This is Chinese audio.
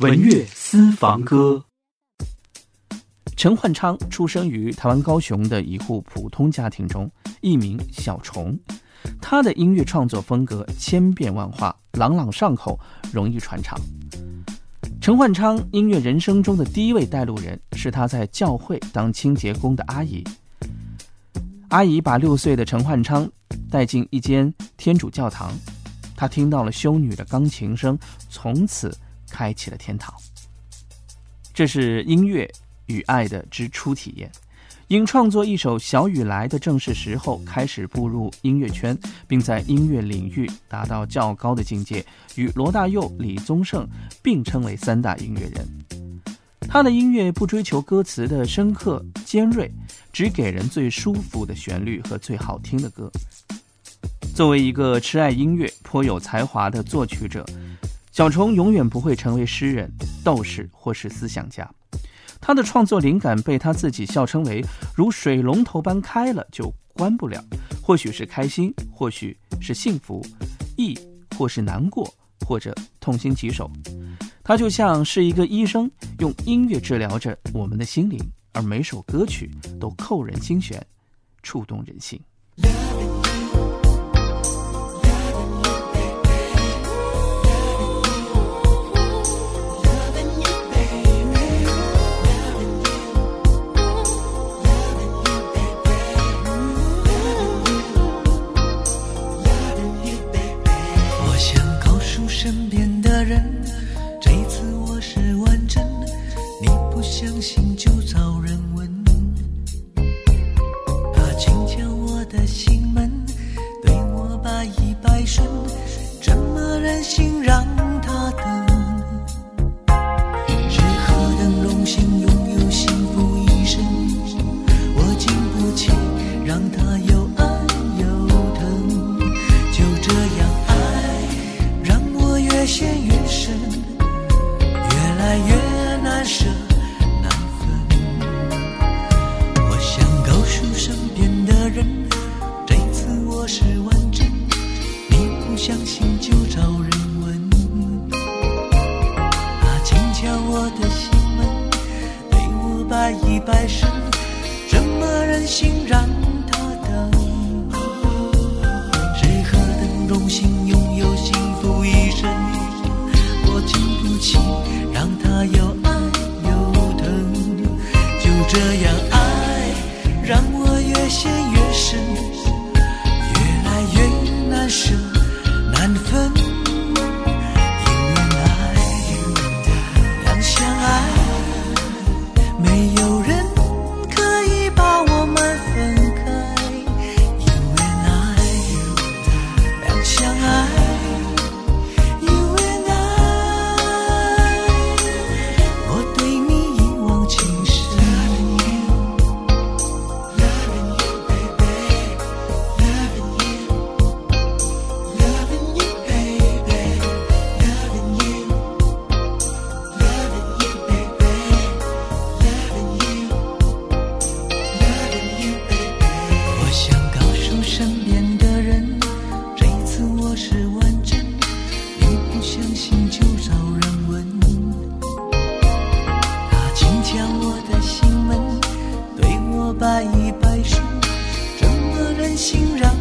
文乐私房歌。陈焕昌出生于台湾高雄的一户普通家庭中，艺名小虫。他的音乐创作风格千变万化，朗朗上口，容易传唱。陈焕昌音乐人生中的第一位带路人是他在教会当清洁工的阿姨。阿姨把六岁的陈焕昌带进一间天主教堂，他听到了修女的钢琴声，从此开启了天堂。这是音乐与爱的之初体验。因创作一首《小雨来》的正是时候，开始步入音乐圈，并在音乐领域达到较高的境界，与罗大佑、李宗盛并称为三大音乐人。他的音乐不追求歌词的深刻尖锐，只给人最舒服的旋律和最好听的歌。作为一个痴爱音乐、颇有才华的作曲者，小虫永远不会成为诗人、斗士或是思想家。他的创作灵感被他自己笑称为如水龙头般开了就关不了，或许是开心，或许是幸福，亦或是难过，或者痛心疾首。他就像是一个医生，用音乐治疗着我们的心灵，而每首歌曲都扣人心弦，触动人心。心让他等，只可等荣幸拥有幸福一生。我经不起让他又爱又疼，就这样爱，让我越陷越深，越来越难舍。难分。我想告诉身边的人，这次我是完整，你不相信。爱一百生，怎么忍心让他等？谁何等荣幸拥有心？心让